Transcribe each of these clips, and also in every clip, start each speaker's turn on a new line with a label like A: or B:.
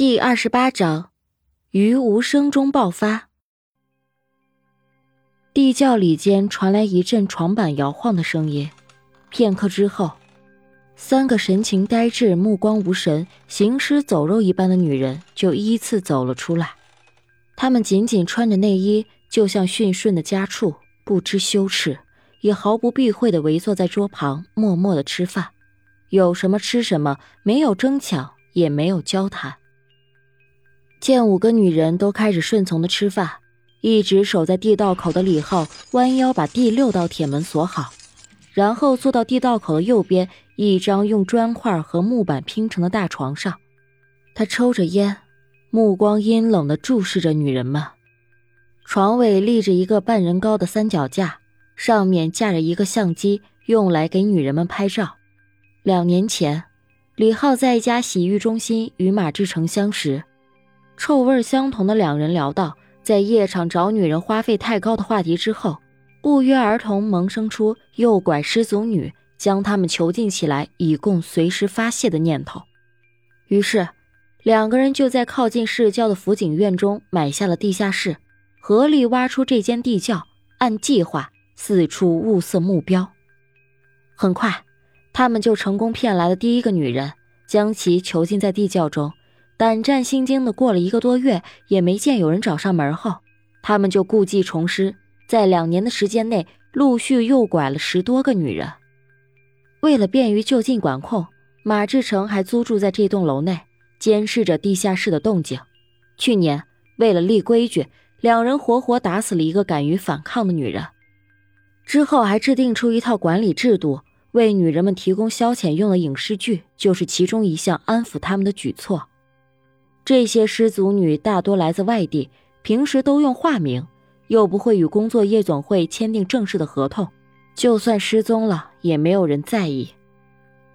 A: 第二十八章，于无声中爆发。地窖里间传来一阵床板摇晃的声音，片刻之后，三个神情呆滞、目光无神、行尸走肉一般的女人就依次走了出来。她们仅仅穿着内衣，就像驯顺的家畜，不知羞耻，也毫不避讳的围坐在桌旁，默默的吃饭。有什么吃什么，没有争抢，也没有交谈。见五个女人都开始顺从的吃饭，一直守在地道口的李浩弯腰把第六道铁门锁好，然后坐到地道口的右边一张用砖块和木板拼成的大床上，他抽着烟，目光阴冷的注视着女人们。床尾立着一个半人高的三脚架，上面架着一个相机，用来给女人们拍照。两年前，李浩在一家洗浴中心与马志成相识。臭味相同的两人聊到在夜场找女人花费太高的话题之后，不约而同萌生出诱拐失足女，将她们囚禁起来，以供随时发泄的念头。于是，两个人就在靠近市郊的辅警院中买下了地下室，合力挖出这间地窖，按计划四处物色目标。很快，他们就成功骗来了第一个女人，将其囚禁在地窖中。胆战心惊的过了一个多月，也没见有人找上门后，他们就故技重施，在两年的时间内陆续诱拐了十多个女人。为了便于就近管控，马志成还租住在这栋楼内，监视着地下室的动静。去年，为了立规矩，两人活活打死了一个敢于反抗的女人，之后还制定出一套管理制度，为女人们提供消遣用的影视剧，就是其中一项安抚他们的举措。这些失足女大多来自外地，平时都用化名，又不会与工作夜总会签订正式的合同，就算失踪了，也没有人在意。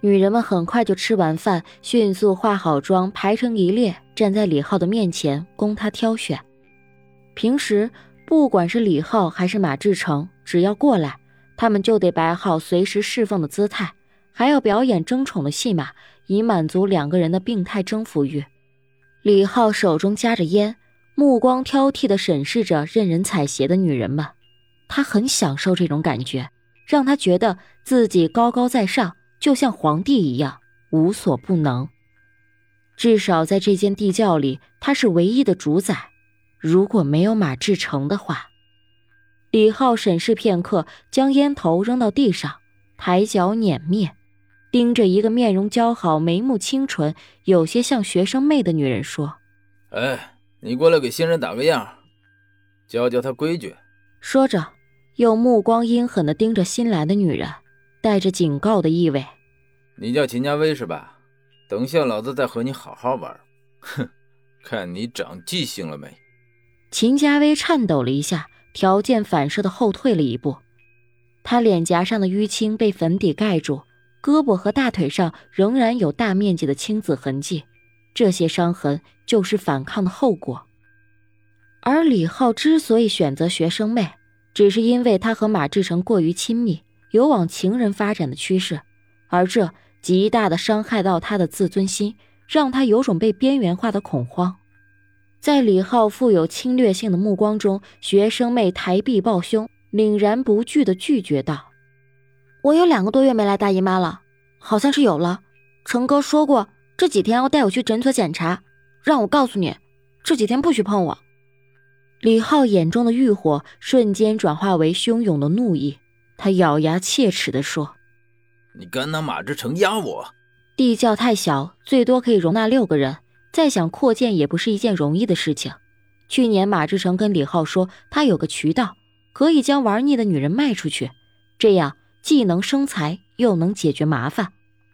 A: 女人们很快就吃完饭，迅速化好妆，排成一列，站在李浩的面前供他挑选。平时不管是李浩还是马志成，只要过来，他们就得摆好随时侍奉的姿态，还要表演争宠的戏码，以满足两个人的病态征服欲。李浩手中夹着烟，目光挑剔地审视着任人踩鞋的女人们，他很享受这种感觉，让他觉得自己高高在上，就像皇帝一样无所不能。至少在这间地窖里，他是唯一的主宰。如果没有马志成的话，李浩审视片刻，将烟头扔到地上，抬脚碾灭。盯着一个面容姣好、眉目清纯、有些像学生妹的女人说：“
B: 哎，你过来给新人打个样，教教他规矩。”
A: 说着，又目光阴狠地盯着新来的女人，带着警告的意味：“
B: 你叫秦家威是吧？等下老子再和你好好玩。哼，看你长记性了没？”
A: 秦家威颤抖了一下，条件反射的后退了一步，他脸颊上的淤青被粉底盖住。胳膊和大腿上仍然有大面积的青紫痕迹，这些伤痕就是反抗的后果。而李浩之所以选择学生妹，只是因为他和马志成过于亲密，有往情人发展的趋势，而这极大的伤害到他的自尊心，让他有种被边缘化的恐慌。在李浩富有侵略性的目光中，学生妹抬臂抱胸，凛然不惧地拒绝道。我有两个多月没来大姨妈了，好像是有了。成哥说过这几天要带我去诊所检查，让我告诉你，这几天不许碰我。李浩眼中的欲火瞬间转化为汹涌的怒意，他咬牙切齿地说：“
B: 你敢拿马志成压我？
A: 地窖太小，最多可以容纳六个人，再想扩建也不是一件容易的事情。去年马志成跟李浩说，他有个渠道，可以将玩腻的女人卖出去，这样。”既能生财，又能解决麻烦，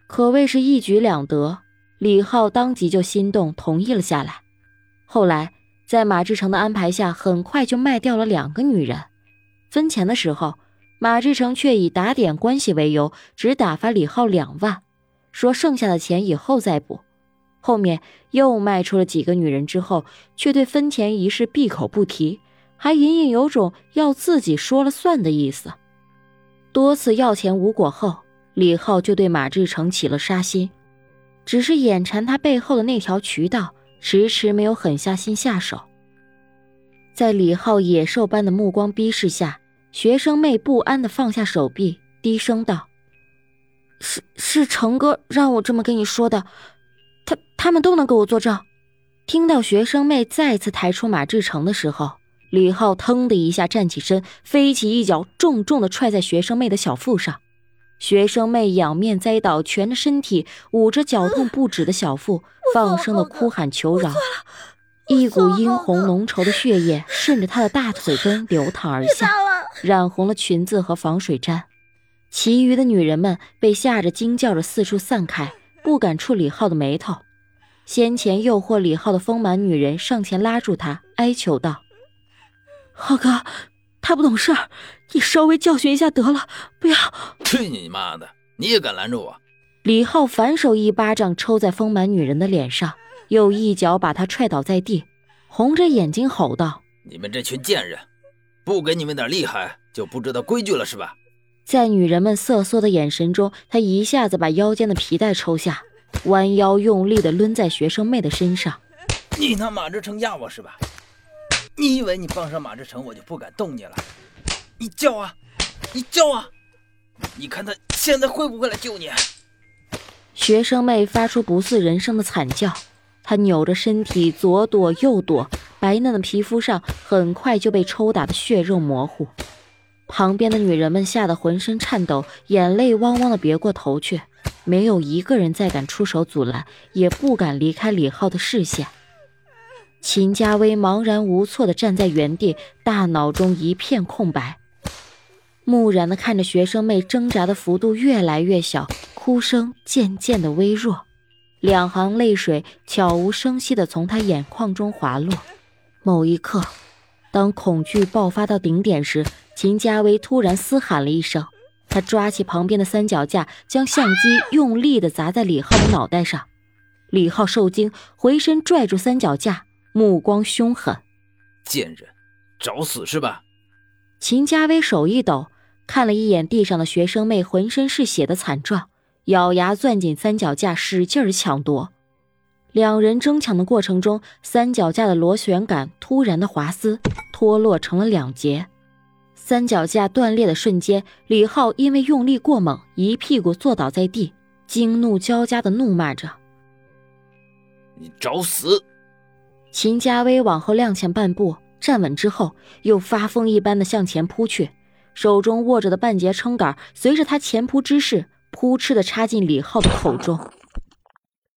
A: 可谓是一举两得。李浩当即就心动，同意了下来。后来，在马志成的安排下，很快就卖掉了两个女人。分钱的时候，马志成却以打点关系为由，只打发李浩两万，说剩下的钱以后再补。后面又卖出了几个女人之后，却对分钱一事闭口不提，还隐隐有种要自己说了算的意思。多次要钱无果后，李浩就对马志成起了杀心，只是眼馋他背后的那条渠道，迟迟没有狠下心下手。在李浩野兽般的目光逼视下，学生妹不安的放下手臂，低声道：“是是，成哥让我这么跟你说的，他他们都能给我作证。”听到学生妹再次抬出马志成的时候，李浩腾的一下站起身，飞起一脚，重重的踹在学生妹的小腹上。学生妹仰面栽倒，蜷着身体，捂着绞痛不止的小腹，放声的哭喊求饶。一股殷红浓稠的血液 顺着她的大腿根流淌而下，染红了裙子和防水毡。其余的女人们被吓着，惊叫着四处散开，不敢触李浩的眉头。先前诱惑李浩的丰满女人上前拉住他，哀求道：“浩哥，他不懂事儿，你稍微教训一下得了，不要。”
B: 去你妈的！你也敢拦着我？
A: 李浩反手一巴掌抽在丰满女人的脸上，又一脚把她踹倒在地，红着眼睛吼道：“
B: 你们这群贱人，不给你们点厉害，就不知道规矩了是吧？”
A: 在女人们瑟缩的眼神中，他一下子把腰间的皮带抽下。弯腰用力地抡在学生妹的身上，
B: 你他妈这成压我是吧？你以为你傍上马志成，我就不敢动你了？你叫啊，你叫啊！你看他现在会不会来救你？
A: 学生妹发出不似人声的惨叫，她扭着身体左躲右躲，白嫩的皮肤上很快就被抽打的血肉模糊。旁边的女人们吓得浑身颤抖，眼泪汪汪的别过头去。没有一个人再敢出手阻拦，也不敢离开李浩的视线。秦家威茫然无措地站在原地，大脑中一片空白，木然地看着学生妹挣扎的幅度越来越小，哭声渐渐的微弱，两行泪水悄无声息地从她眼眶中滑落。某一刻，当恐惧爆发到顶点时，秦家威突然嘶喊了一声。他抓起旁边的三脚架，将相机用力地砸在李浩的脑袋上。李浩受惊，回身拽住三脚架，目光凶狠：“
B: 贱人，找死是吧？”
A: 秦家威手一抖，看了一眼地上的学生妹浑身是血的惨状，咬牙攥紧三脚架，使劲儿抢夺。两人争抢的过程中，三脚架的螺旋杆突然的滑丝，脱落成了两截。三脚架断裂的瞬间，李浩因为用力过猛，一屁股坐倒在地，惊怒交加的怒骂着：“
B: 你找死！”
A: 秦家威往后踉跄半步，站稳之后，又发疯一般的向前扑去，手中握着的半截撑杆，随着他前扑之势，扑哧的插进李浩的口中。